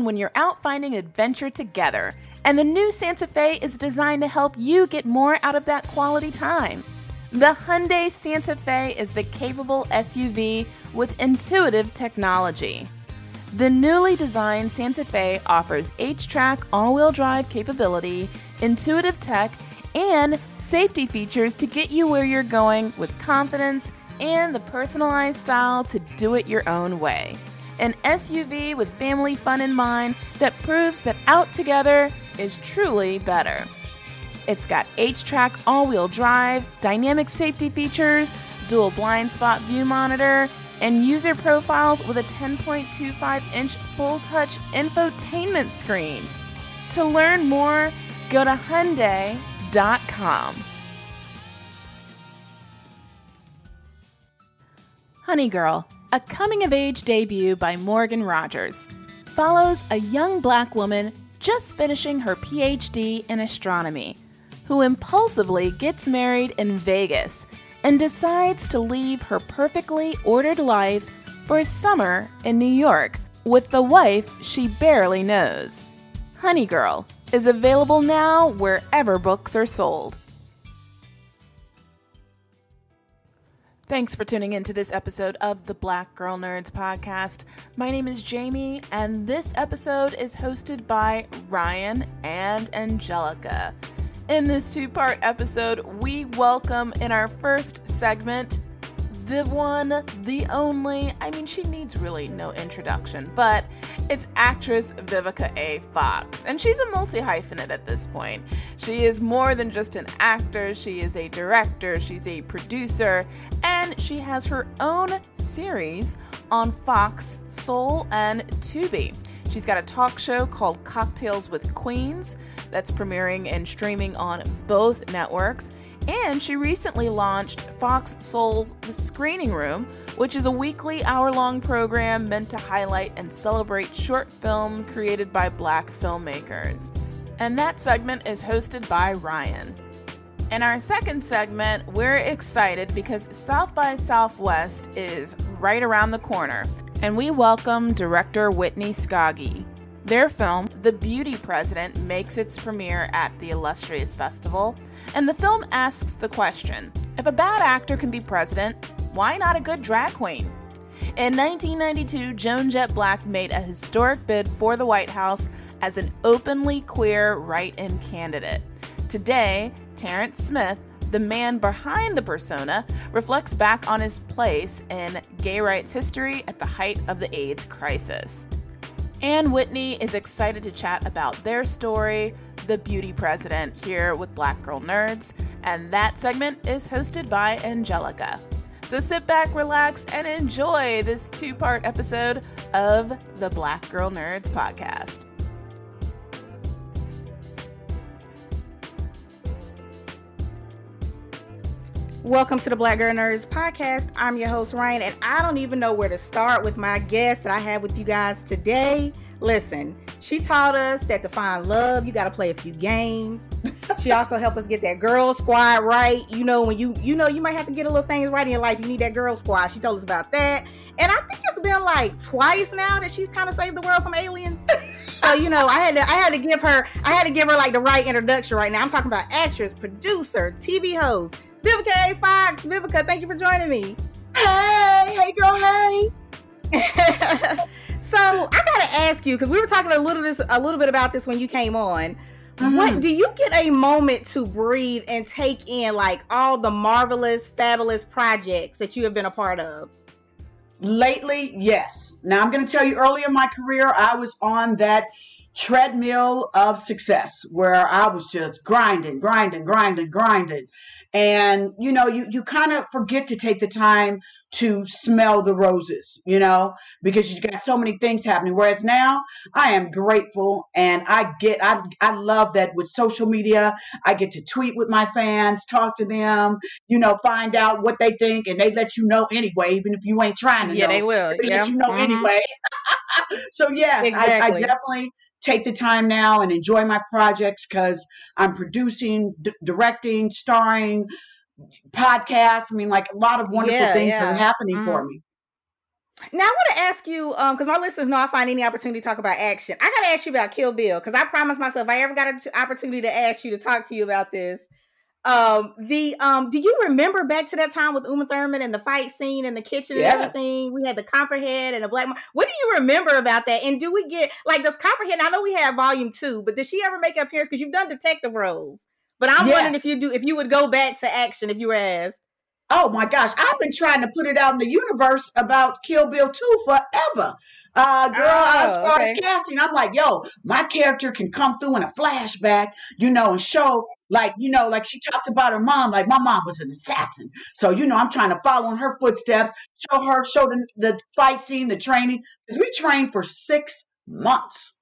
When you're out finding adventure together, and the new Santa Fe is designed to help you get more out of that quality time. The Hyundai Santa Fe is the capable SUV with intuitive technology. The newly designed Santa Fe offers HTRAC all-wheel drive capability, intuitive tech, and safety features to get you where you're going with confidence and the personalized style to do it your own way. An SUV with family fun in mind that proves that out together is truly better. It's got HTRAC all-wheel drive, dynamic safety features, dual blind spot view monitor, and user profiles with a 10.25-inch full-touch infotainment screen. To learn more, go to Hyundai.com. Honey Girl, a coming of age debut by Morgan Rogers, follows a young black woman just finishing her PhD in astronomy who impulsively gets married in Vegas and decides to leave her perfectly ordered life for a summer in New York with the wife she barely knows. Honey Girl is available now wherever books are sold. Thanks for tuning in to this episode of the Black Girl Nerds podcast. My name is Jamie, and this episode is hosted by Ryan and Angelica. In this two part episode, we welcome in our first segment the one, the only, I mean, she needs really no introduction, but it's actress Vivica A. Fox. And she's a multi hyphenate at this point. She is more than just an actor, she is a director, she's a producer, and she has her own series on Fox, Soul, and Tubi. She's got a talk show called Cocktails with Queens that's premiering and streaming on both networks. And she recently launched Fox Soul's The Screening Room, which is a weekly hour long program meant to highlight and celebrate short films created by black filmmakers. And that segment is hosted by Ryan. In our second segment, we're excited because South by Southwest is right around the corner, and we welcome director Whitney Skauge. Their film, The Beauty President, makes its premiere at the illustrious festival, and the film asks the question if a bad actor can be president, why not a good drag queen? In 1992, Joan Jett Black made a historic bid for the White House as an openly queer write in candidate. Today, Terrence Smith, the man behind the persona, reflects back on his place in gay rights history at the height of the AIDS crisis. Anne Whitney is excited to chat about their story, The Beauty President, here with Black Girl Nerds, and that segment is hosted by Angelica. So sit back, relax, and enjoy this two part episode of the Black Girl Nerds podcast. Welcome to the Black Girl Nerds podcast. I'm your host, Ryan, and I don't even know where to start with my guest that I have with you guys today. Listen, she taught us that to find love, you got to play a few games. she also helped us get that girl squad right. You know, when you, you know, you might have to get a little things right in your life. You need that girl squad. She told us about that. And I think it's been like twice now that she's kind of saved the world from aliens. so you know, I had to I had to give her I had to give her like the right introduction right now. I'm talking about actress, producer, TV host, Vivica A. Fox. Vivica, thank you for joining me. Hey, hey girl, hey. so I gotta ask you because we were talking a little this a little bit about this when you came on. Mm-hmm. What do you get a moment to breathe and take in like all the marvelous, fabulous projects that you have been a part of? Lately, yes. Now I'm going to tell you early in my career, I was on that treadmill of success where I was just grinding, grinding, grinding, grinding. And you know, you you kind of forget to take the time to smell the roses, you know, because you got so many things happening. Whereas now I am grateful and I get I I love that with social media, I get to tweet with my fans, talk to them, you know, find out what they think and they let you know anyway, even if you ain't trying to know. Yeah, know. they will. They Yeah. let you know Mhm. anyway. so yes, I, I definitely take the time now and enjoy my projects because I'm producing, d- directing, starring, podcasts. I mean, like a lot of wonderful Yeah, things are happening for Mhm. me. Now I want to ask you, um, because my listeners know I find any opportunity to talk about action. I gotta ask you about Kill Bill because I promised myself if I ever got an opportunity to ask you to talk to you about this. Um, the um, do you remember back to that time with Uma Thurman and the fight scene in the kitchen and everything? We had the Copperhead and the Black. Mar- What do you remember about that? And do we get like does Copperhead? I know we have Volume Two, but does she ever make an appearance? Because you've done detective roles, but I'm Yes. wondering if you do if you would go back to action if you were asked. Oh my gosh, I've been trying to put it out in the universe about Kill Bill 2 forever. Uh, girl, as Oh, far as casting, I'm like, yo, my character can come through in a flashback, you know, and show, like, you know, like she talks about her mom, like my mom was an assassin. So, you know, I'm trying to follow in her footsteps, show her, show the, the fight scene, the training, because we trained for six months.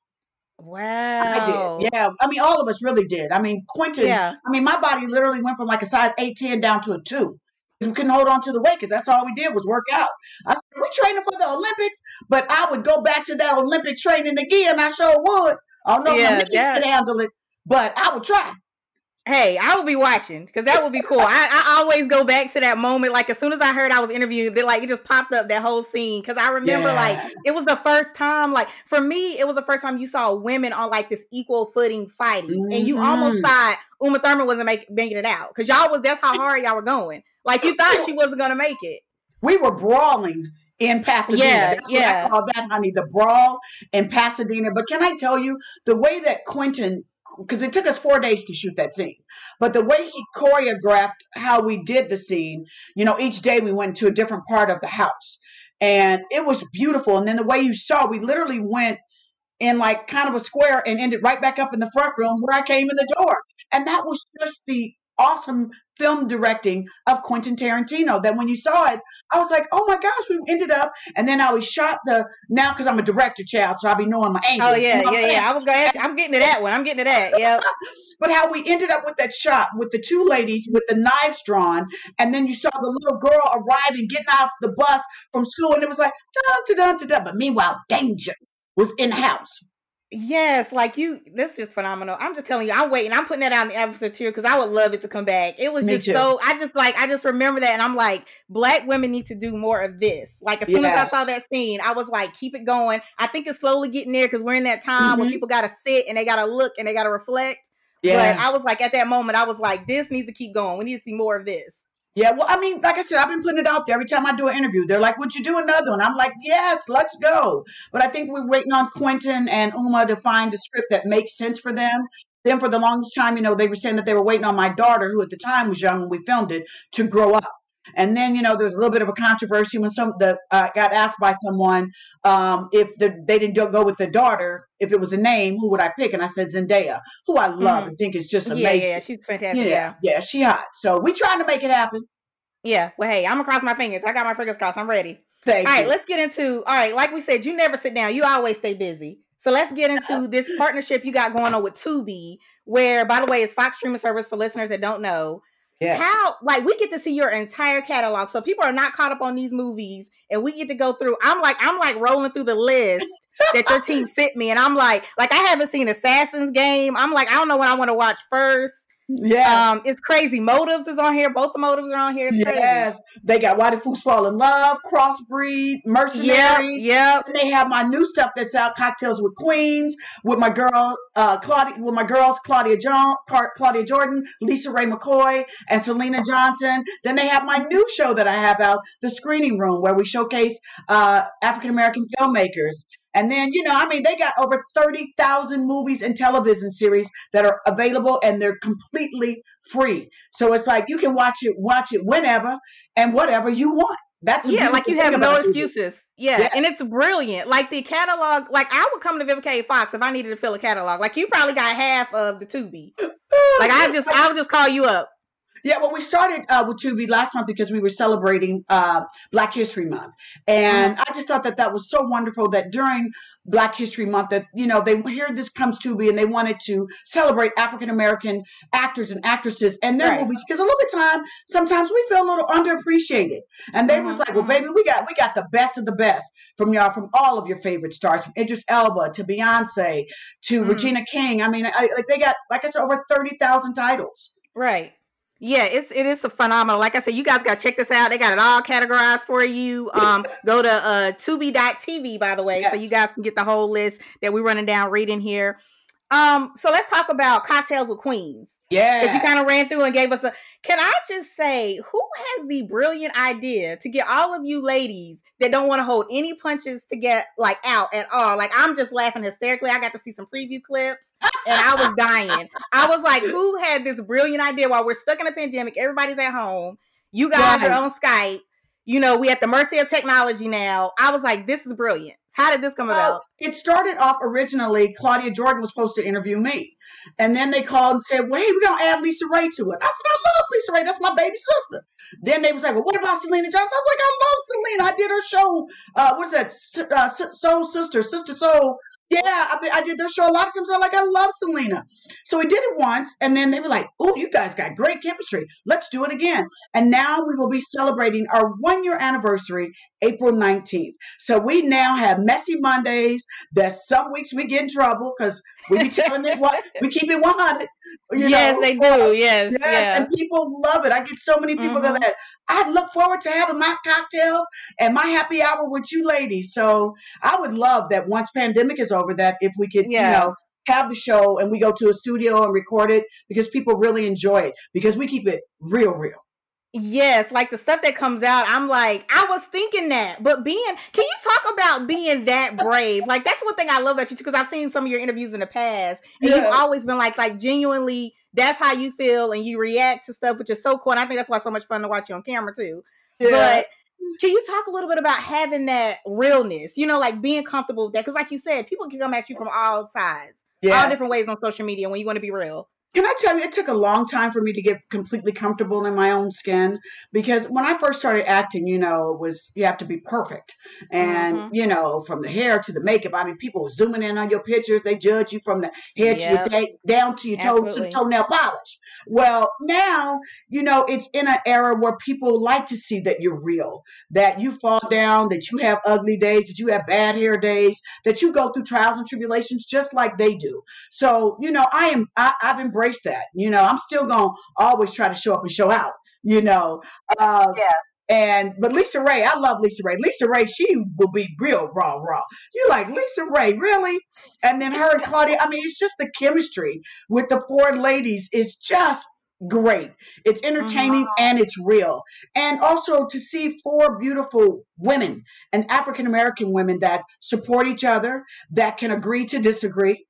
Wow. I did. Yeah. I mean, all of us really did. I mean, Quentin, Yeah. I mean, my body literally went from like a size 8, 10 down to a two. We couldn't hold on to the weight because that's all we did was work out. I said, we training for the Olympics, but I would go back to that Olympic training again. I sure would. I don't know Yeah, if my could handle it, but I would try. Hey, I will be watching because that would be cool. I, I always go back to that moment. Like as soon as I heard I was interviewed, they like it just popped up that whole scene because I remember Yeah. like it was the first time. Like for me, it was the first time you saw women on like this equal footing fighting, and you almost Mhm. thought Uma Thurman wasn't make, making it out because y'all was that's how hard y'all were going. Like you thought she wasn't gonna make it. We were brawling in Pasadena. Yeah, That's what yeah. I call that, honey, the brawl in Pasadena. But can I tell you, the way that Quentin, because it took us four days to shoot that scene, but the way he choreographed how we did the scene, you know, each day we went to a different part of the house. And it was beautiful. And then the way you saw, we literally went in like kind of a square and ended right back up in the front room where I came in the door. And that was just the awesome film directing of Quentin Tarantino. That when you saw it, I was like, oh my gosh, we ended up. And then I was shot the now because I'm a director child, so I'll be knowing my angles. Oh you yeah, know I'm yeah, yeah. I was you, I'm getting to that one. I'm getting to that. Yep. But how we ended up with that shot with the two ladies with the knives drawn, and then you saw the little girl arriving, getting off the bus from school, and it was like dun dun dun dun. But meanwhile, danger was in the house. Yes, like you, this is just phenomenal. I'm just telling you, I'm waiting. I'm putting that out in the episode too because I would love it to come back. It was Me just too. so. I just like, I just remember that, and I'm like, black women need to do more of this. Like as soon as I saw that scene, I was like, keep it going. I think it's slowly getting there because we're in that time where Mhm. people got to sit and they got to look and they got to reflect. Yeah. But I was like, at that moment, I was like, this needs to keep going. We need to see more of this. Yeah, well, I mean, like I said, I've been putting it out there every time I do an interview. They're like, "Would you do another one?" I'm like, "Yes, let's go." But I think we're waiting on Quentin and Uma to find a script that makes sense for them. Then, for the longest time, you know, they were saying that they were waiting on my daughter, who at the time was young when we filmed it, to grow up. And then, you know, there was a little bit of a controversy when some the uh, got asked by someone um, if the, they didn't go with the daughter, if it was a name, who would I pick? And I said Zendaya, who I love Mhm. and think is just amazing. yeah, she's fantastic. yeah, Yeah. yeah, she hot. So we trying to make it happen. yeah. Well, hey, I'm gonna cross my fingers. I got my fingers crossed. I'm ready. Thank All right, you. let's get into all right. Like we said, you never sit down. You always stay busy. So let's get into this partnership you got going on with Tubi, where by the way, it's Fox streaming service for listeners that don't know. Yeah. How like we get to see your entire catalog. So people are not caught up on these movies and we get to go through. I'm like, I'm like rolling through the list that your team sent me, and I'm like, like I haven't seen Assassin's Game. I'm like, I don't know what I want to watch first. Yeah. Um, it's crazy. Motives is on here. Both the motives are on here. It's crazy. yes. They got Why Did Fools Fall in Love, Crossbreed, Yep, Mercenaries. yep. And they have my new stuff that's out, Cocktails with Queens, with my girl, uh, Claudia, with my girls, Claudia John, Claudia Jordan, LisaRaye McCoy, and Syleena Johnson. Then they have my new show that I have out, The Screening Room, where we showcase uh, African American filmmakers. And then, you know, I mean, they got over 30,000 movies and television series that are available and they're completely free. So it's like you can watch it, watch it whenever and whatever you want. That's yeah, like you have no excuses. Yeah. Yeah. and it's brilliant. Like the catalog, like I would come to Vivica. Fox if I needed to fill a catalog. Like you probably got half of the Tubi. Like I just, I would just call you up. Yeah, well, we started uh, with Tubi last month because we were celebrating uh, Black History Month, and I just thought that that was so wonderful that during Black History Month, that you know they here this comes Tubi, and they wanted to celebrate African American actors and actresses and their Right. movies because a little bit time sometimes we feel a little underappreciated, and they was Mhm, like, well, mhm. baby, we got we got the best of the best from y'all, from all of your favorite stars, from Idris Elba to Beyonce to Mhm. Regina King. I mean, I, like they got like I said, over thirty thousand titles. Right. Yeah, it's it is a phenomenal. Like I said, you guys got to check this out. They got it all categorized for you. Um, go to uh tubi.tv by the way, so you guys can get the whole list that we're running down reading here. Um, so let's talk about cocktails with queens. Yeah, Because you kind of ran through and gave us a. Can I just say, who has the brilliant idea to get all of you ladies that don't want to hold any punches to get like out at all? Like I'm just laughing hysterically. I got to see some preview clips, and I was dying. I was like, who had this brilliant idea while we're stuck in a pandemic? Everybody's at home. You guys Right. are on Skype. You know, we at the mercy of technology now. I was like, this is brilliant. How did this come Well, about? it started off originally. Claudia Jordan was supposed to interview me, and then they called and said, "Well, hey, we're gonna add LisaRaye to it." I said, "I love LisaRaye. That's my baby sister." Then they was like, "Well, what about Syleena Johnson?" I was like, "I love Syleena. I did her show. Uh, what's that? S- Uh, S- Soul Sister, Sister Soul. Yeah, I, mean, I did their show a lot of times. I'm like, I love Syleena. So we did it once, and then they were like, "Oh, you guys got great chemistry. Let's do it again." And now we will be celebrating our one year anniversary, April 19th. So we now have messy Mondays. There's some weeks we get in trouble because we be telling it what we keep it 100. you yes, know? they do. Yes, Yes, yeah. and people love it. I get so many people Mhm. that that I look forward to having my cocktails and my happy hour with you ladies. So I would love that once pandemic is over, that if we could, Yeah. you know, have the show and we go to a studio and record it because people really enjoy it because we keep it real, real. Yes, like the stuff that comes out, I'm like, I was thinking that, but being, can you talk about being that brave? Like that's one thing I love about you too, because I've seen some of your interviews in the past, and Yeah. you've always been like, like genuinely, that's how you feel, and you react to stuff, which is so cool. And I think that's why it's so much fun to watch you on camera too. But can you talk a little bit about having that realness? You know, like being comfortable with that, because like you said, people can come at you from all sides, all yeah. different ways on social media when you want to be real. Can I tell you, it took a long time for me to get completely comfortable in my own skin because when I first started acting, you know, it was you have to be perfect. And, Mhm. you know, from the hair to the makeup, I mean, people were zooming in on your pictures. They judge you from the head to your day, down to your toe to the toenail polish. Well, now, you know, it's in an era where people like to see that you're real, that you fall down, that you have ugly days, that you have bad hair days, that you go through trials and tribulations just like they do. So, you know, I am I, I've embraced that. You know, I'm still gonna always try to show up and show out, you know. Uh, Yeah. and but LisaRaye, I love LisaRaye. Lisa Ray, she will be real raw, raw. You like LisaRaye, really? And then her and Claudia, I mean, it's just the chemistry with the four ladies is just great. It's entertaining and it's real. And also to see four beautiful women and African American women that support each other, that can agree to disagree.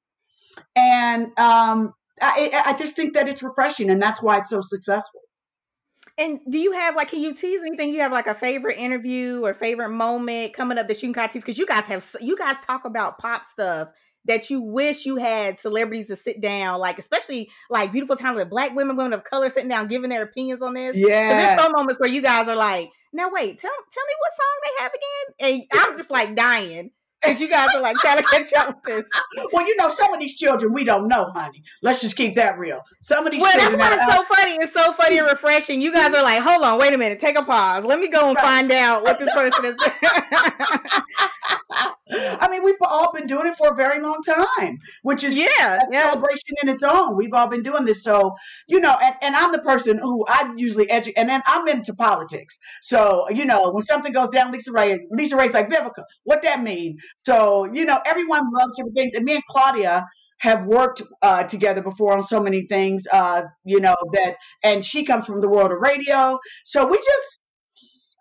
And um, I, I just think that it's refreshing, and that's why it's so successful. And do you have like, can you tease anything? You have like a favorite interview or favorite moment coming up that you can kind of tease? Because you guys have, you guys talk about pop stuff that you wish you had celebrities to sit down, like especially like beautiful, talented black women, women of color sitting down, giving their opinions on this. Yeah. there's some moments where you guys are like, now wait, tell tell me what song they have again, and I'm just like dying because you guys are like trying to catch up with this. Well, you know, some of these children we don't know, honey. Let's just keep that real. Some of these Well, that's children. why it's so funny. It's so funny and refreshing. You guys are like, hold on, wait a minute, take a pause. Let me go and Right. find out what this person is. I mean, we've all been doing it for a very long time, which is yeah, a yeah. celebration in its own. We've all been doing this. So, you know, and, and I'm the person who I usually educate, and then I'm into politics. So, you know, when something goes down, LisaRaye, Lisa Ray's like, Vivica, what that mean? So, you know, everyone loves different things. And me and Claudia have worked uh, together before on so many things, uh, you know, that, and she comes from the world of radio. So we just,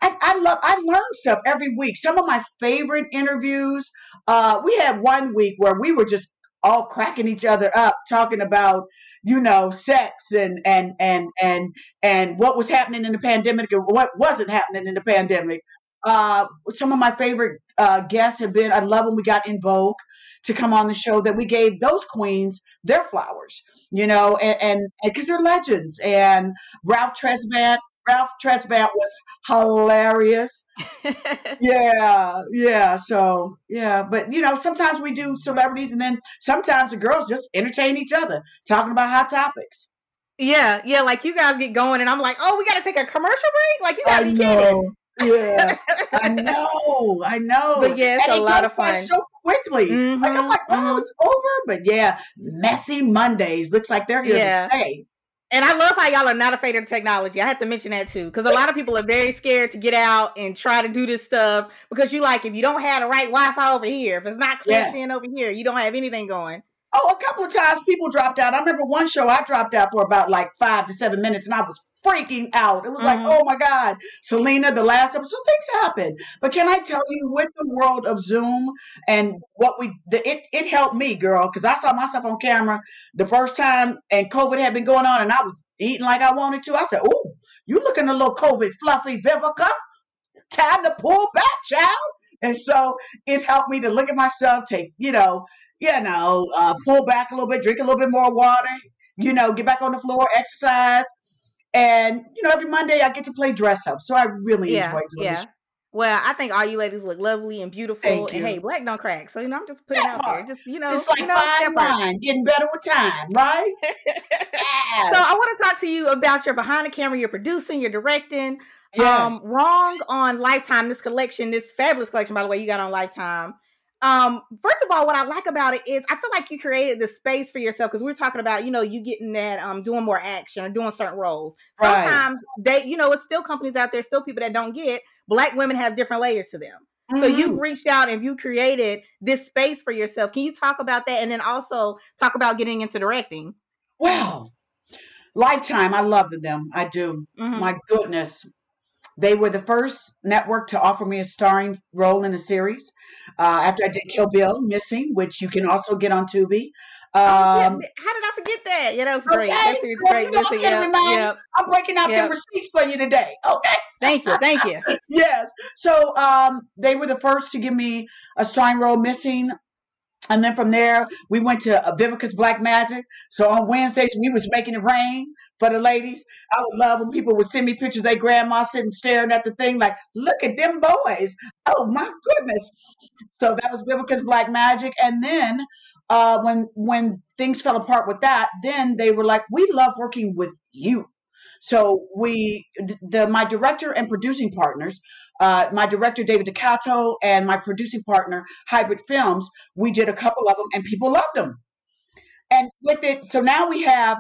I, I love I learn stuff every week. Some of my favorite interviews. Uh, we had one week where we were just all cracking each other up, talking about you know sex and and and and and what was happening in the pandemic and what wasn't happening in the pandemic. uh, some of my favorite uh, guests have been. I love when we got En Vogue to come on the show that we gave those queens their flowers, you know, and because they're legends. And Ralph Tresvant, Ralph Tresvant was hilarious. yeah, yeah. So yeah, but you know, sometimes we do celebrities, and then sometimes the girls just entertain each other talking about hot topics. Yeah, yeah. Like you guys get going, and I'm like, oh, we got to take a commercial break. Like you gotta be know. kidding. Yeah, I know, I know. But yeah, it's and a it lot of fun. so quickly. like I'm like, oh, mhm. it's over. But yeah, messy Mondays looks like they're here Yeah. to stay. And I love how y'all are not afraid of technology. I have to mention that too, because a lot of people are very scared to get out and try to do this stuff because you like if you don't have the right Wi-Fi over here, if it's not clipped Yes. in over here, you don't have anything going. Oh, a couple of times people dropped out. I remember one show I dropped out for about like five to seven minutes, and I was freaking out. It was like, Mhm. oh my god, Syleena, the last episode, things happen. But can I tell you, with the world of Zoom and what we, the, it it helped me, girl, because I saw myself on camera the first time, and COVID had been going on, and I was eating like I wanted to. I said, oh, you looking a little COVID fluffy, Vivica? Time to pull back, child. And so it helped me to look at myself, take, you know, you know, uh, pull back a little bit, drink a little bit more water, you know, get back on the floor, exercise. And, you know, every Monday I get to play dress up. So I really yeah, enjoy doing yeah. Well, I think all you ladies look lovely and beautiful. Thank and you. hey, black don't crack. So you know, I'm just putting it out there. Just you know, It's like you know, fine wine, getting better with time, right? So I want to talk to you about your behind the camera, your producing, your directing. yes. Um, wrong on Lifetime. This collection, this fabulous collection, by the way, you got on Lifetime. Um, first of all, what I like about it is I feel like you created the space for yourself because we are talking about, you know, you getting that um doing more action or doing certain roles. Right. Sometimes they, you know, it's still companies out there, still people that don't get black women have different layers to them. So you've Mhm. reached out and you created this space for yourself. Can you talk about that and then also talk about getting into directing? Well, Lifetime, I love them. I do. Mhm. My goodness. They were the first network to offer me a starring role in a series. Uh, after I did Kill Bill, Missing, which you can also get on Tubi. Oh, Um, how did I forget that? Yeah, that was great. okay, That series great. you know, Listen, I'm gonna yeah, remind yeah. I'm breaking out Yep. them receipts for you today. Okay. Thank you, thank you. yes. So um, they were the first to give me a starring role, Missing. And then from there, we went to uh, Vivica's Black Magic. So on Wednesdays, we was making it rain for the ladies. I would love when people would send me pictures their grandma sitting staring at the thing like, look at them boys. Oh my goodness. So that was Vivica's Black Magic. And then uh, when when things fell apart with that, then they were like, we love working with you. So we, the my director and producing partners, uh, my director David DeCoteau and my producing partner Hybrid Films, we did a couple of them and people loved them. And with it, so now we have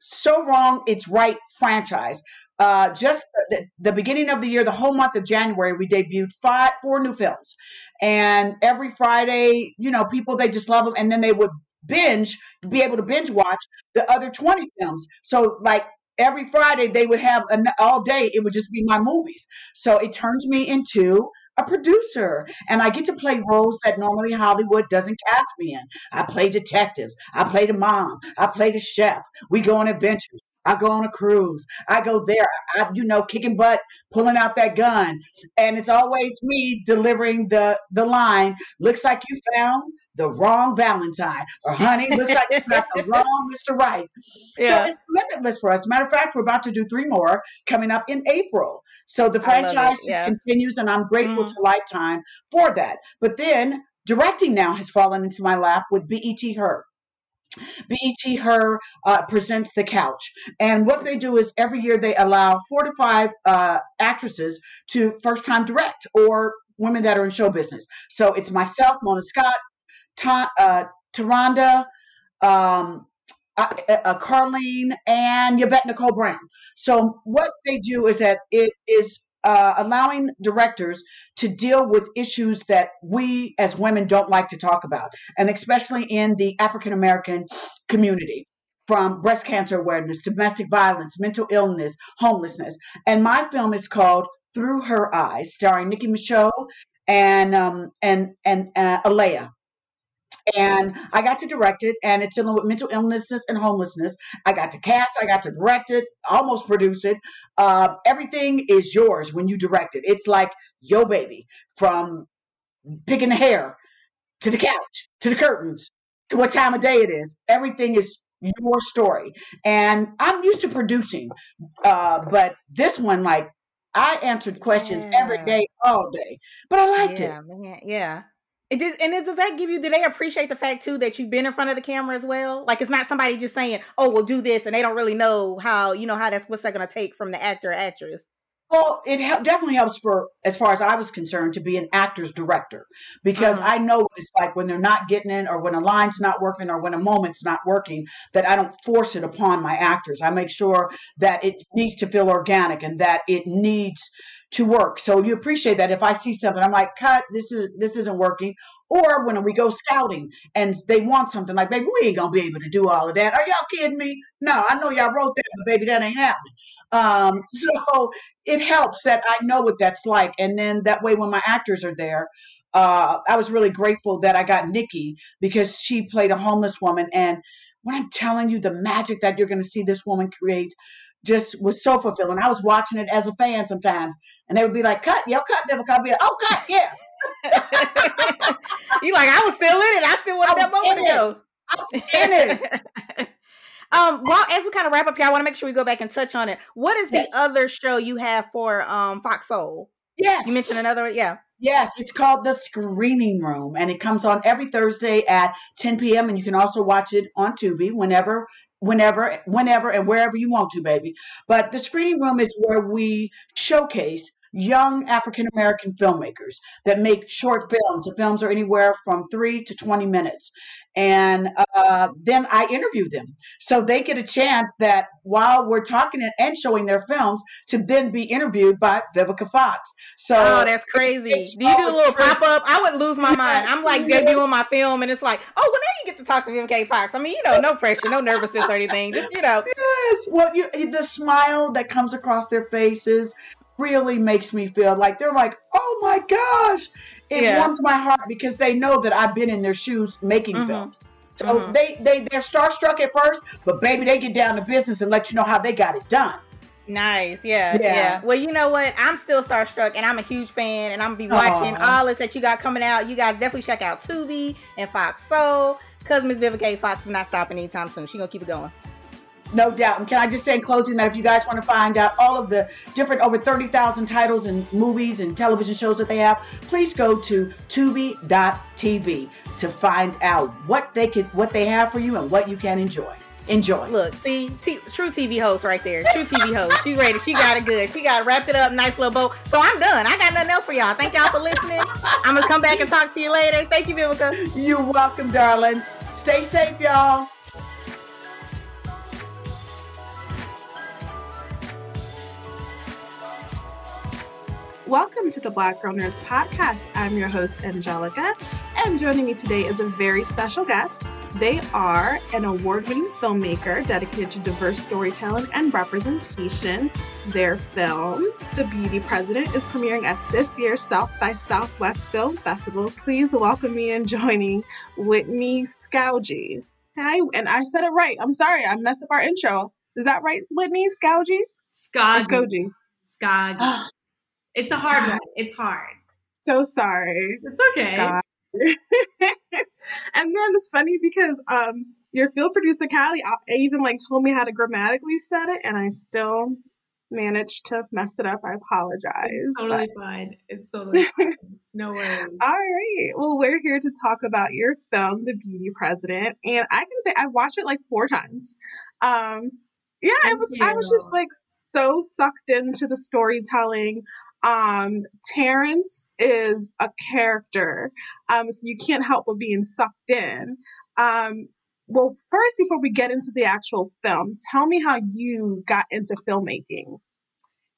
so wrong it's right franchise. Uh, just the, the beginning of the year, the whole month of January, we debuted five, four new films, and every Friday, you know, people they just love them, and then they would binge, be able to binge watch the other twenty films. So like every Friday, they would have an, all day. It would just be my movies. So it turns me into a producer, and I get to play roles that normally Hollywood doesn't cast me in. I play detectives. I play the mom. I play the chef. We go on adventures. I go on a cruise. I go there. I, you know, kicking butt, pulling out that gun, and it's always me delivering the the line. Looks like you found the wrong Valentine, or honey, looks like you got the wrong Mr. Right. Yeah. So it's limitless for us. Matter of fact, we're about to do three more coming up in April. So the it, franchise just yeah. continues, and I'm grateful Mhm. to Lifetime for that. But then directing now has fallen into my lap with BET Her. BET Her uh, presents The Couch. And what they do is every year they allow four to five uh, actresses to first time direct or women that are in show business. So it's myself, Mona Scott, Ta- uh, Taronda, um, uh, uh, Carlene, and Yvette Nicole Brown. So what they do is that it is uh, allowing directors to deal with issues that we as women don't like to talk about, and especially in the African American community. From breast cancer awareness, domestic violence, mental illness, homelessness. And my film is called Through Her Eyes, starring Nicki Micheaux and um, and and uh, Alea and I got to direct it, and it's dealing with mental illness and homelessness. I got to cast, I got to direct it, almost produce it. Uh, everything is yours when you direct it. It's like yo baby, from picking the hair to the couch to the curtains to what time of day it is. Everything is your story, and I'm used to producing, uh, but this one, like, I answered questions every Yeah. day, all day, but I liked it. Man. Yeah. It does, and it, does that give you? Do they appreciate the fact too that you've been in front of the camera as well? Like it's not somebody just saying, "Oh, we'll do this," and they don't really know how you know how that's what's that going to take from the actor or actress. Well, it definitely helps for, as far as I was concerned, to be an actor's director because Mhm. I know what it's like when they're not getting in, or when a line's not working, or when a moment's not working. That I don't force it upon my actors. I make sure that it needs to feel organic and that it needs to work. So you appreciate that. If I see something, I'm like, cut. This is this isn't working. Or when we go scouting and they want something, like, baby, we ain't gonna be able to do all of that. Are y'all kidding me? No, I know y'all wrote that, but baby, that ain't happening. Um, so it helps that I know what that's like. And then that way, when my actors are there, uh, I was really grateful that I got Nikki because she played a homeless woman. And when I'm telling you the magic that you're going to see this woman create just was so fulfilling. I was watching it as a fan sometimes, and they would be like, cut, yo, cut, Devil, I'd be like, oh, cut, yeah. you like I was still in it. I still wanted I that moment go. I was in it. um, well, as we kind of wrap up here, I want to make sure we go back and touch on it. What is the Yes. other show you have for um Fox Soul? Yes. You mentioned another, one, yeah. Yes, it's called The Screening Room, and it comes on every Thursday at 10 p.m. And you can also watch it on Tubi whenever, whenever, whenever, and wherever you want to, baby. But The Screening Room is where we showcase young African American filmmakers that make short films. The films are anywhere from three to 20 minutes. And uh, then I interview them. So they get a chance that while we're talking and showing their films, to then be interviewed by Vivica Fox. So Oh, that's crazy. Do you do a little pop up? I wouldn't lose my mind. I'm like debuting my film, and it's like, oh, well, now you get to talk to Vivica Fox. I mean, you know, no pressure, no nervousness or anything. Just you know, Yes. Well, you, the smile that comes across their faces really makes me feel like they're like, oh my gosh. It Yeah. warms my heart because they know that I've been in their shoes making Mhm. films. So Mhm. they, they, they're starstruck at first, but baby, they get down to business and let you know how they got it done. nice, yeah, Yeah. yeah, Well, you know what? I'm still starstruck, and I'm a huge fan, and I'm gonna be watching Aw. all this that you got coming out. You guys definitely check out Tubi and Fox Soul, because Miss Vivica Fox is not stopping anytime soon. She gonna keep it going. No doubt. And can I just say in closing that if you guys want to find out all of the different over 30,000 titles and movies and television shows that they have, please go to tubi.tv to find out what they could what they have for you and what you can enjoy. Enjoy. Look, see, t- true TV host right there. True TV host. She ready. She got it good. She got it wrapped it up. Nice little bow. So I'm done. I got nothing else for y'all. Thank y'all for listening. I'm gonna come back and talk to you later. Thank you, Vivica. You're welcome, darlings. Stay safe, y'all. Welcome to the Black Girl Nerds podcast. I'm your host, Angelica, and joining me today is a very special guest. They are an award winning filmmaker dedicated to diverse storytelling and representation. Their film, The Beauty President, is premiering at this year's South by Southwest Film Festival. Please welcome me in joining Whitney Scougy. Hi, and I said it right. I'm sorry, I messed up our intro. Is that right, Whitney? Or Scog. Scougy? Scog. It's a hard one. It's hard. So sorry. It's okay. And then it's funny because um your field producer Callie uh, even like told me how to grammatically set it, and I still managed to mess it up. I apologize. It's totally fine. It's totally fine. No worries. All right. Well, we're here to talk about your film, The Beauty President, and I can say I've watched it like four times. Um, yeah, it Thank was. I was just like so sucked into the storytelling. Um, Terrence is a character, um, so you can't help but being sucked in. Um, well, first, before we get into the actual film, tell me how you got into filmmaking.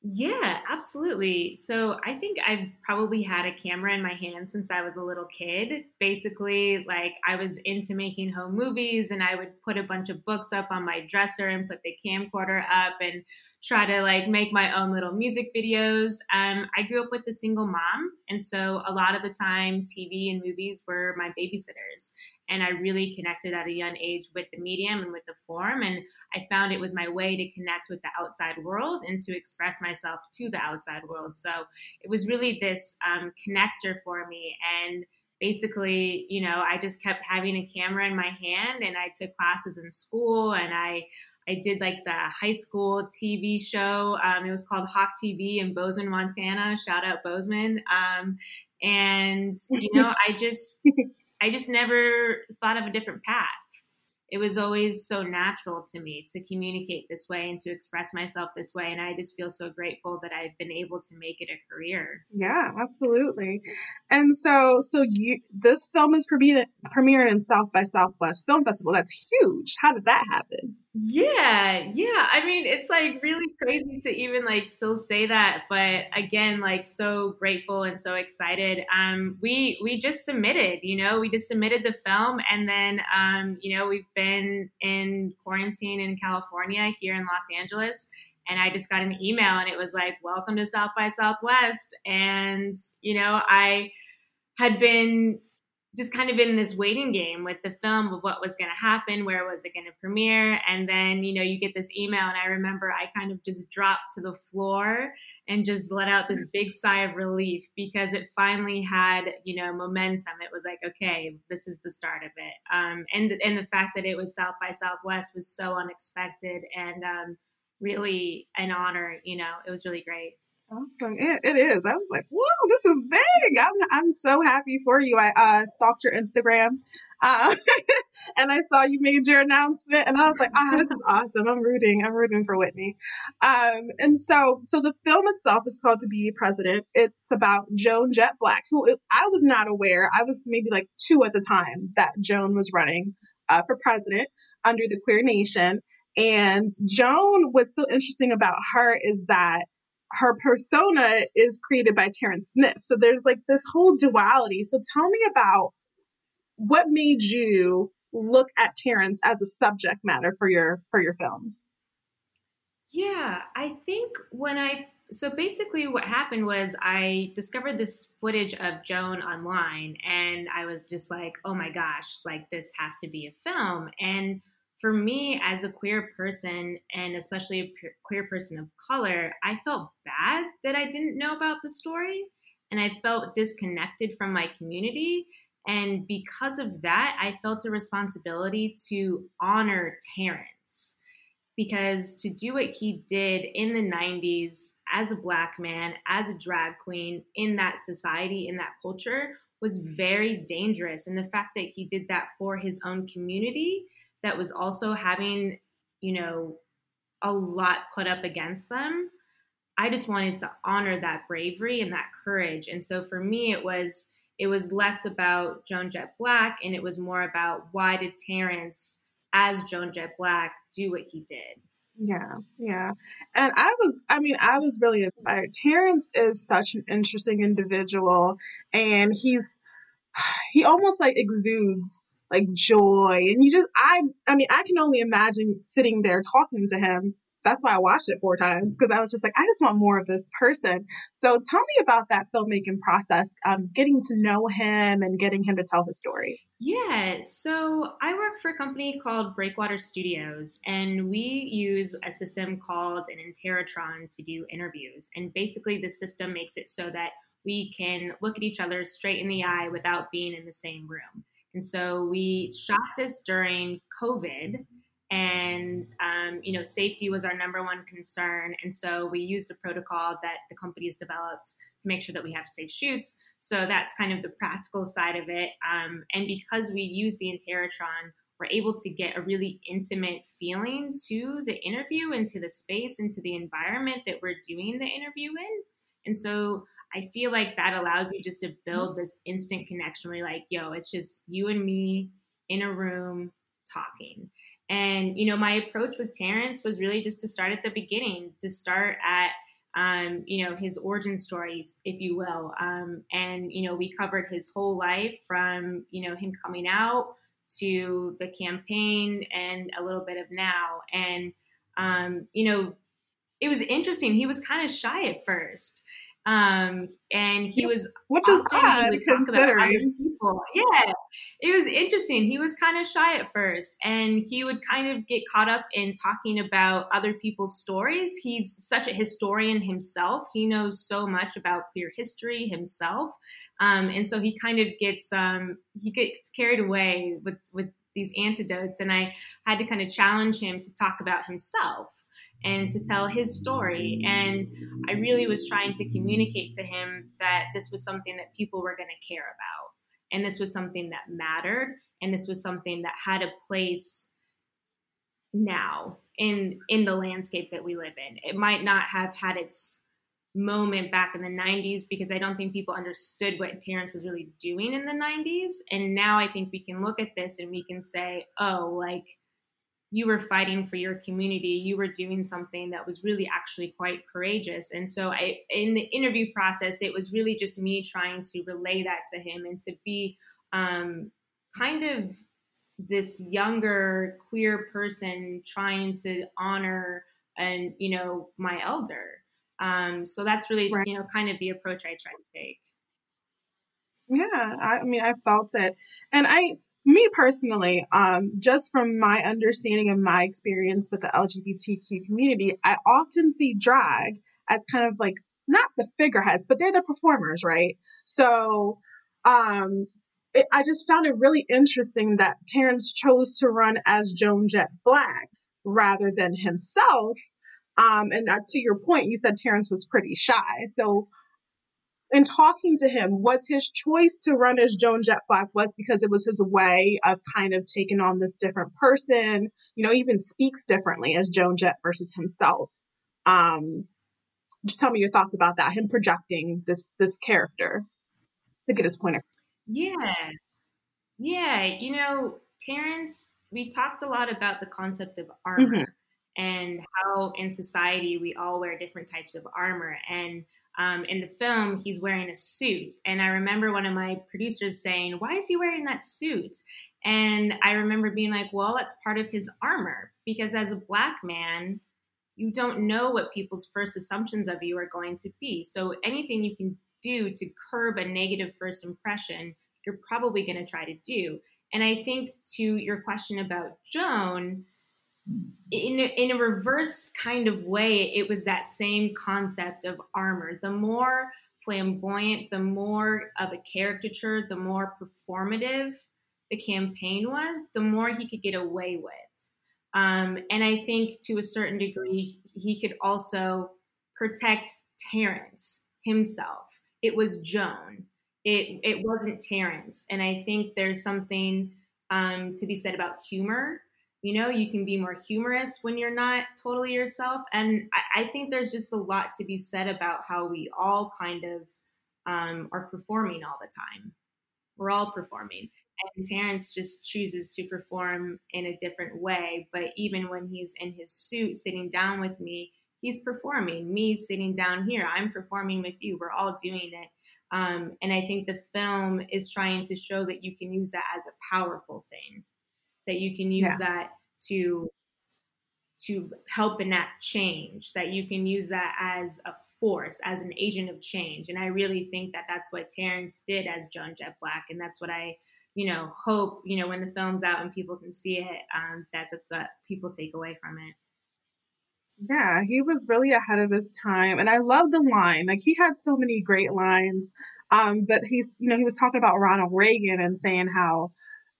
Yeah, absolutely. So I think I've probably had a camera in my hand since I was a little kid. Basically, like I was into making home movies and I would put a bunch of books up on my dresser and put the camcorder up and try to like make my own little music videos. Um, I grew up with a single mom, and so a lot of the time, TV and movies were my babysitters. And I really connected at a young age with the medium and with the form. And I found it was my way to connect with the outside world and to express myself to the outside world. So it was really this um, connector for me. And basically, you know, I just kept having a camera in my hand and I took classes in school and I I did like the high school TV show. Um, it was called Hawk TV in Bozeman, Montana. Shout out Bozeman. Um, and you know, I just I just never thought of a different path it was always so natural to me to communicate this way and to express myself this way. And I just feel so grateful that I've been able to make it a career. Yeah, absolutely. And so, so you, this film is premiered, in South by Southwest Film Festival. That's huge. How did that happen? Yeah, yeah. I mean, it's like really crazy to even like still say that, but again, like so grateful and so excited. Um, we we just submitted, you know, we just submitted the film, and then um, you know, we've been in quarantine in California here in Los Angeles, and I just got an email, and it was like, "Welcome to South by Southwest," and you know, I had been just kind of in this waiting game with the film of what was going to happen, where was it going to premiere, and then you know you get this email, and I remember I kind of just dropped to the floor and just let out this big sigh of relief because it finally had you know momentum. It was like okay, this is the start of it, um, and and the fact that it was South by Southwest was so unexpected and um, really an honor. You know, it was really great. Awesome. It, it is. I was like, whoa, this is big. I'm, I'm so happy for you. I uh, stalked your Instagram uh, and I saw you made your announcement and I was like, ah, oh, this is awesome. I'm rooting. I'm rooting for Whitney. Um, and so, so the film itself is called The Beauty President. It's about Joan Jett Black, who I was not aware. I was maybe like two at the time that Joan was running uh, for president under the Queer Nation. And Joan, what's so interesting about her is that her persona is created by Terrence Smith. So there's like this whole duality. So tell me about what made you look at Terrence as a subject matter for your for your film. Yeah, I think when I so basically what happened was I discovered this footage of Joan online and I was just like, "Oh my gosh, like this has to be a film." And for me as a queer person and especially a queer person of color i felt bad that i didn't know about the story and i felt disconnected from my community. And because of that i felt a responsibility to honor terrence. Because to do what he did in the 90s as a black man as a drag queen in that society in that culture was very dangerous. And the fact that he did that for his own community that was also having, you know, a lot put up against them. I just wanted to honor that bravery and that courage. And so for me, it was it was less about Joan Jett Black and it was more about why did Terrence, as Joan Jett Black, do what he did. Yeah, yeah. And I was, I mean, I was really inspired. Terrence is such an interesting individual and he's, he almost like exudes like joy. And you just, I, I mean, I can only imagine sitting there talking to him. That's why I watched it four times because I was just like, I just want more of this person. So tell me about that filmmaking process, um, getting to know him and getting him to tell his story. Yeah, so I work for a company called Breakwater Studios, and we use a system called an Interrotron to do interviews. And basically, the system makes it so that we can look at each other straight in the eye without being in the same room. And so we shot this during COVID, and um, you know, safety was our number one concern. And so we used the protocol that the company's developed to make sure that we have safe shoots. So that's kind of the practical side of it. Um, and because we use the Interrotron, we're able to get a really intimate feeling to the interview and to the space and to the environment that we're doing the interview in. And so I feel like that allows you just to build this instant connection where you're like, yo, it's just you and me in a room talking. And, you know, my approach with Terrence was really just to start at the beginning, to start at, um, you know, his origin stories, if you will. Um, and, you know, we covered his whole life from, you know, him coming out to the campaign and a little bit of now. And, um, you know, it was interesting. He was kind of shy at first. Um, and he was which is odd considering people. Yeah, it was interesting. He was kind of shy at first, and he would kind of get caught up in talking about other people's stories. He's such a historian himself. He knows so much about queer history himself, um, and so he kind of gets um, he gets carried away with with these antidotes. And I had to kind of challenge him to talk about himself and to tell his story. And I really was trying to communicate to him that this was something that people were going to care about. And this was something that mattered. And this was something that had a place now in in the landscape that we live in. It might not have had its moment back in the 90s because I don't think people understood what Terrence was really doing in the 90s. And now I think we can look at this and we can say, oh, like you were fighting for your community you were doing something that was really actually quite courageous. And so i in the interview process it was really just me trying to relay that to him and to be um, kind of this younger queer person trying to honor and you know my elder. Um, so that's really right. you know kind of the approach i try to take. Yeah i mean i felt it. And i me personally, um, just from my understanding of my experience with the LGBTQ community, I often see drag as kind of like not the figureheads, but they're the performers, right? So, um, it, I just found it really interesting that Terrence chose to run as Joan Jett Blakk rather than himself. Um, and uh, to your point, you said Terrence was pretty shy. So in talking to him, was his choice to run as Joan Jett Blakk was because it was his way of kind of taking on this different person, you know, even speaks differently as Joan Jett versus himself. Um, just tell me your thoughts about that, him projecting this this character to get his point across. Yeah. Yeah. You know, Terrence, we talked a lot about the concept of armor mm-hmm. and how in society we all wear different types of armor. And um, in the film, he's wearing a suit. And I remember one of my producers saying, Why is he wearing that suit? And I remember being like, Well, that's part of his armor. Because as a black man, you don't know what people's first assumptions of you are going to be. So anything you can do to curb a negative first impression, you're probably going to try to do. And I think to your question about Joan, in a, in a reverse kind of way, it was that same concept of armor. The more flamboyant, the more of a caricature, the more performative the campaign was, the more he could get away with. Um, and I think to a certain degree, he could also protect Terrence himself. It was Joan. It it wasn't Terrence. And I think there's something um, to be said about humor you know you can be more humorous when you're not totally yourself. And i, I think there's just a lot to be said about how we all kind of um, are performing all the time. We're all performing. And terrence just chooses to perform in a different way. But even when he's in his suit sitting down with me he's performing. Me sitting down here i'm performing with you. We're all doing it. Um, and i think the film is trying to show that you can use that as a powerful thing that you can use yeah. that to to help enact change that you can use that as a force as an agent of change. And i really think that that's what terrence did as Joan Jett Blakk. And that's what i you know hope you know when the film's out and people can see it um, that that's what people take away from it. Yeah he was really ahead of his time. And i love the line. Like he had so many great lines. Um, but he's you know he was talking about ronald reagan and saying how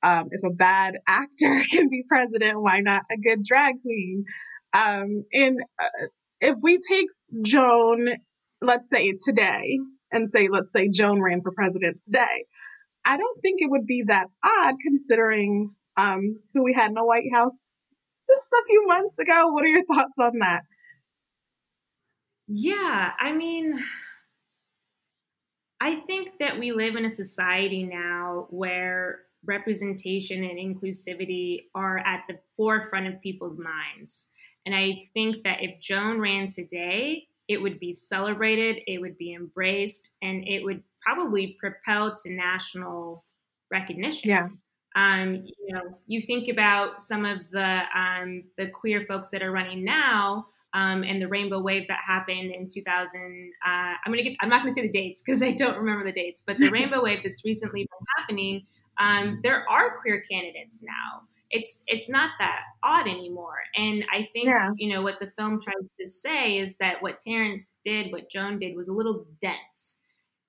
um, if a bad actor can be president, why not a good drag queen? Um, and uh, if we take Joan, let's say today, and say, let's say Joan ran for president today, I don't think it would be that odd considering um, who we had in the White House just a few months ago. What are your thoughts on that? Yeah, I mean, I think that we live in a society now where representation and inclusivity are at the forefront of people's minds. And I think that if Joan ran today, it would be celebrated, it would be embraced, and it would probably propel to national recognition. Yeah. Um, you know, you think about some of the um, the queer folks that are running now. um, and the rainbow wave that happened in 2000. Uh, I'm gonna get. I'm not gonna say the dates because I don't remember the dates. But the rainbow wave that's recently been happening, um, there are queer candidates now. It's it's not that odd anymore. And I think Yeah. you know what the film tries to say is that what Terrence did, what Joan did, was a little dent.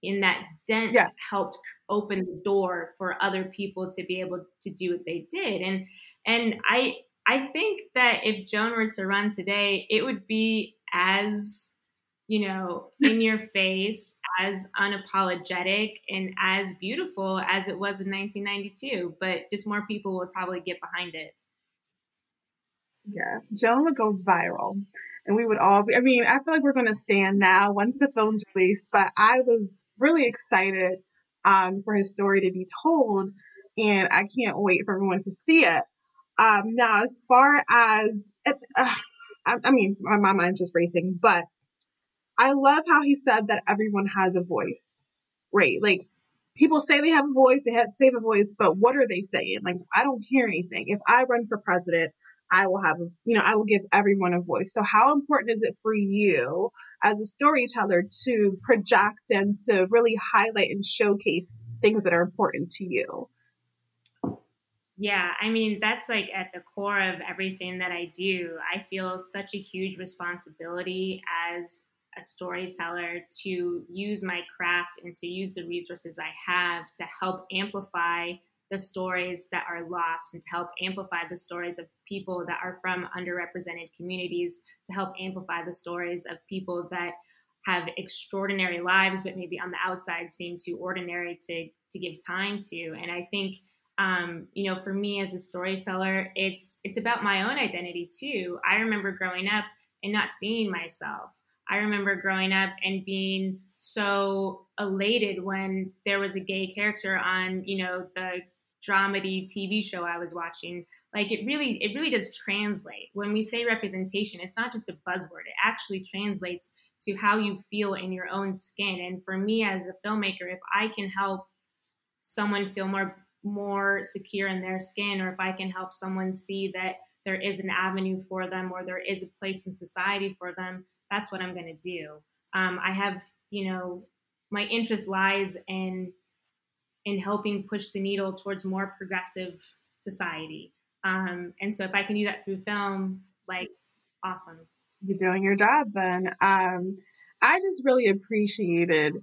In that dent Yes. helped open the door for other people to be able to do what they did. And and I I think that if Joan were to run today, it would be as, you know, in your face, as unapologetic, and as beautiful as it was in 1992. But just more people would probably get behind it. Yeah, Joan would go viral, and we would all be. I mean, I feel like we're going to stand now once the film's released, but I was really excited um, for his story to be told, and I can't wait for everyone to see it. Um, now, as far as, uh, I, I mean, my, my mind's just racing, but I love how he said that everyone has a voice, right? Like, people say they have a voice, they have to a voice, but what are they saying? Like, I don't hear anything. If I run for president, I will have, you know, I will give everyone a voice. So, how important is it for you as a storyteller to project and to really highlight and showcase things that are important to you? Yeah, I mean, that's like at the core of everything that I do. I feel such a huge responsibility as a storyteller to use my craft and to use the resources I have to help amplify the stories that are lost and to help amplify the stories of people that are from underrepresented communities, to help amplify the stories of people that have extraordinary lives, but maybe on the outside seem too ordinary to, to give time to. And I think um, you know, for me as a storyteller, it's it's about my own identity too. I remember growing up and not seeing myself. I remember growing up and being so elated when there was a gay character on, you know, the dramedy TV show I was watching. Like it really, it really does translate. When we say representation, it's not just a buzzword. It actually translates to how you feel in your own skin. And for me as a filmmaker, if I can help someone feel more more secure in their skin or if i can help someone see that there is an avenue for them or there is a place in society for them that's what i'm going to do um, i have you know my interest lies in in helping push the needle towards more progressive society um, and so if i can do that through film like awesome You're doing your job then. Um, I just really appreciated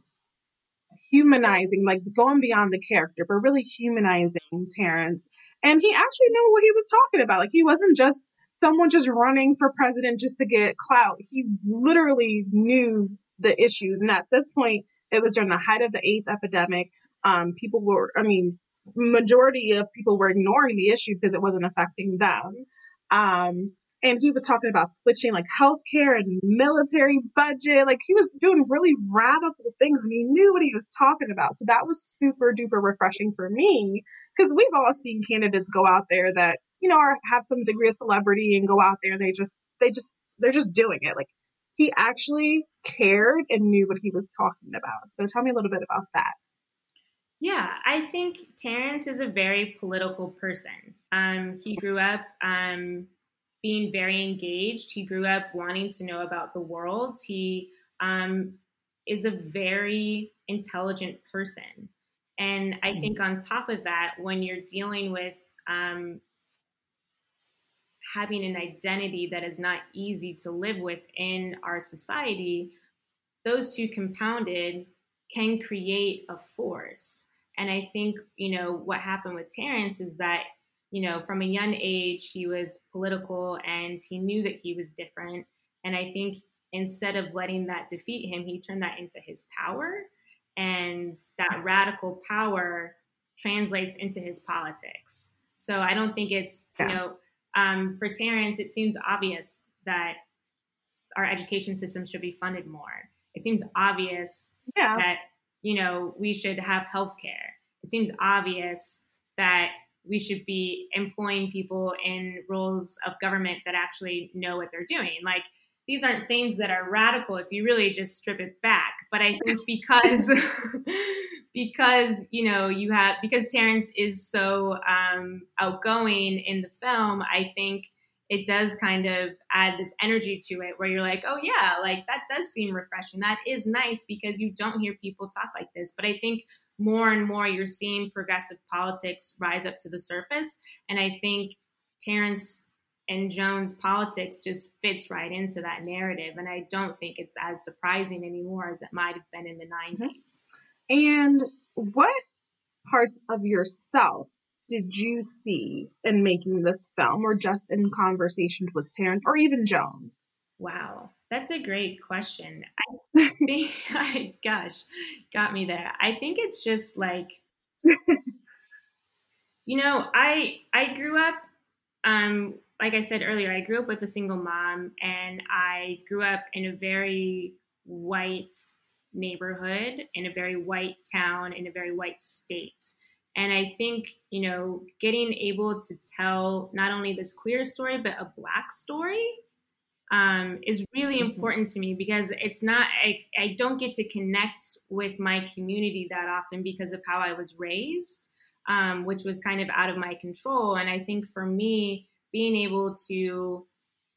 humanizing, like going beyond the character, but really humanizing Terrence. And he actually knew what he was talking about. Like he wasn't just someone just running for president just to get clout. He literally knew the issues. And at this point, it was during the height of the AIDS epidemic. Um, people were, I mean, majority of people were ignoring the issue because it wasn't affecting them. Um, and he was talking about switching like healthcare and military budget. Like he was doing really radical things and he knew what he was talking about. So that was super duper refreshing for me because we've all seen candidates go out there that, you know, are, have some degree of celebrity and go out there. They just, they just, they're just doing it. Like he actually cared and knew what he was talking about. So tell me a little bit about that. Yeah, I think Terrence is a very political person. Um, he grew up um, being very engaged. He grew up wanting to know about the world. He um, is a very intelligent person. And I think on top of that, when you're dealing with um, having an identity that is not easy to live with in our society, those two compounded can create a force. And I think, you know, what happened with Terrence is that, you know, from a young age, he was political and he knew that he was different. And I think instead of letting that defeat him, he turned that into his power. And that radical power translates into his politics. So I don't think it's, you know, um, for Terrence, it seems obvious that our education system should be funded more. It seems obvious Yeah. that you know we should have health care. It seems obvious that we should be employing people in roles of government that actually know what they're doing. Like these aren't things that are radical if you really just strip it back. But I think because because you know you have because Terrence is so um, outgoing in the film, I think it does kind of add this energy to it where you're like, oh yeah, like that does seem refreshing. That is nice because you don't hear people talk like this. But I think more and more you're seeing progressive politics rise up to the surface. And I think Terrence and Joan's politics just fits right into that narrative. And I don't think it's as surprising anymore as it might have been in the mm-hmm. 90s. And what parts of yourself did you see in making this film or just in conversations with Terrence or even Joan? Wow, that's a great question. I think, I, gosh, got me there. I think it's just like, you know, I I grew up, um, like I said earlier, I grew up with a single mom, and I grew up in a very white neighborhood, in a very white town, in a very white state. And I think, you know, getting able to tell not only this queer story, but a black story um, is really mm-hmm. important to me because it's not, I, I don't get to connect with my community that often because of how I was raised, um, which was kind of out of my control. And I think for me, being able to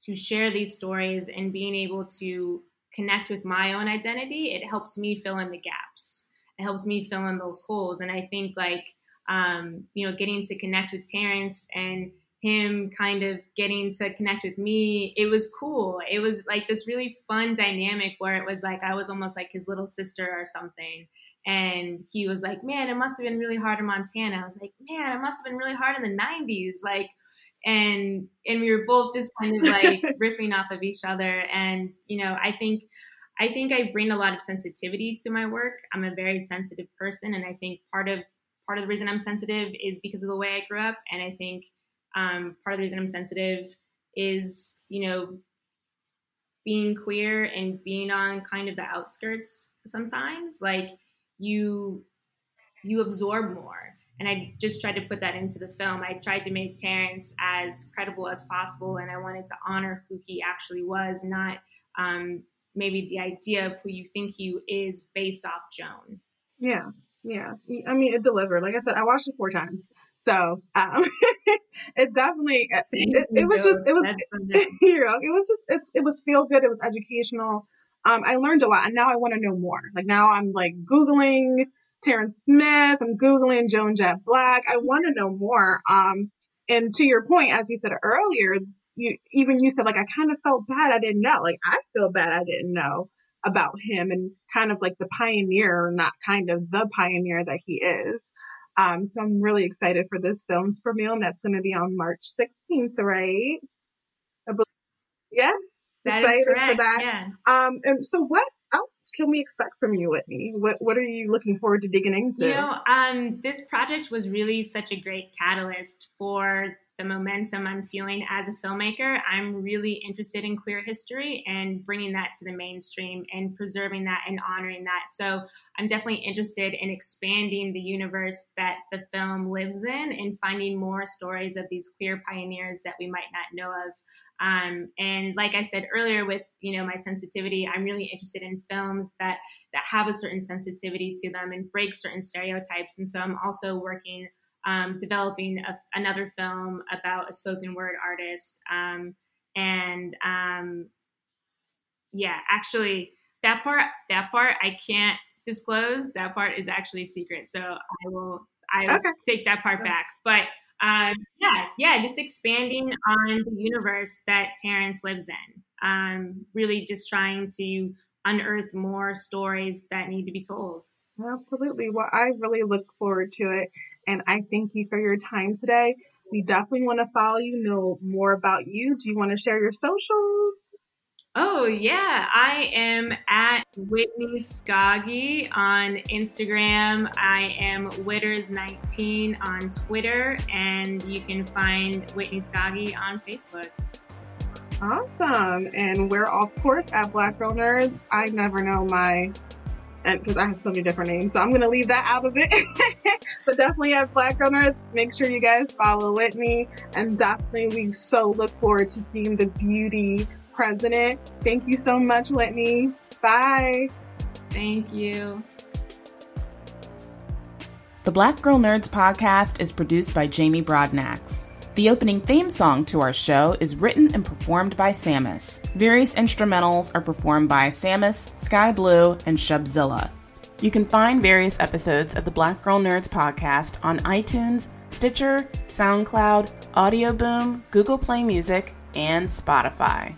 to share these stories and being able to connect with my own identity, it helps me fill in the gaps. It helps me fill in those holes. And I think like um, you know, getting to connect with Terrence and him kind of getting to connect with me, it was cool. It was like this really fun dynamic where it was like I was almost like his little sister or something. And he was like, Man, it must have been really hard in Montana. I was like, Man, it must have been really hard in the 90s. Like, and and we were both just kind of like riffing off of each other. And, you know, I think I think I bring a lot of sensitivity to my work. I'm a very sensitive person, and I think part of part of the reason I'm sensitive is because of the way I grew up. And I think um, part of the reason I'm sensitive is, you know, being queer and being on kind of the outskirts sometimes. Like you, you absorb more. And I just tried to put that into the film. I tried to make Terrence as credible as possible, and I wanted to honor who he actually was, not um, maybe the idea of who you think he is based off Joan. Yeah, yeah, I mean, it delivered. Like I said, I watched it four times, so um, it definitely it, it, it was just it was you know, it was just it's it was feel good. It was educational. Um, I learned a lot, and now I want to know more. Like now, I'm like googling Terrence Smith. I'm googling Joan Jett Blakk. I want to know more. Um, and to your point, as you said earlier, you even you said like I kind of felt bad. I didn't know. Like I feel bad. I didn't know about him and kind of like the pioneer, not kind of the pioneer that he is. Um, so I'm really excited for this film's premiere, and that's going to be on March 16th, right? yes, that excited for that. Yeah. Um, and so what else can we expect from you, Whitney? What What are you looking forward to digging into? You know, um, this project was really such a great catalyst for the momentum I'm feeling as a filmmaker, I'm really interested in queer history and bringing that to the mainstream and preserving that and honoring that. So I'm definitely interested in expanding the universe that the film lives in and finding more stories of these queer pioneers that we might not know of. Um, and like I said earlier, with you know my sensitivity, I'm really interested in films that that have a certain sensitivity to them and break certain stereotypes. And so I'm also working um, developing a, another film about a spoken word artist. Um, and um, yeah, actually, that part that part I can't disclose. That part is actually secret. So I will I will okay. take that part back. But um, yeah, yeah, just expanding on the universe that Terrence lives in. Um, really, just trying to unearth more stories that need to be told. Absolutely. Well, I really look forward to it. And I thank you for your time today. We definitely want to follow you, know more about you. Do you want to share your socials? Oh, yeah. I am at Whitney Skauge on Instagram. I am Witters19 on Twitter. And you can find Whitney Skauge on Facebook. Awesome. And we're, of course, at Black Girl Nerds. I never know my because I have so many different names, so I'm gonna leave that out of it. but definitely at Black Girl Nerds, make sure you guys follow Whitney, and definitely we so look forward to seeing the beauty president. Thank you so much, Whitney. Bye. Thank you. The Black Girl Nerds podcast is produced by Jamie Broadnax. The opening theme song to our show is written and performed by Samus. Various instrumentals are performed by Samus, Sky Blue, and Shubzilla. You can find various episodes of the Black Girl Nerds podcast on iTunes, Stitcher, SoundCloud, Audio Boom, Google Play Music, and Spotify.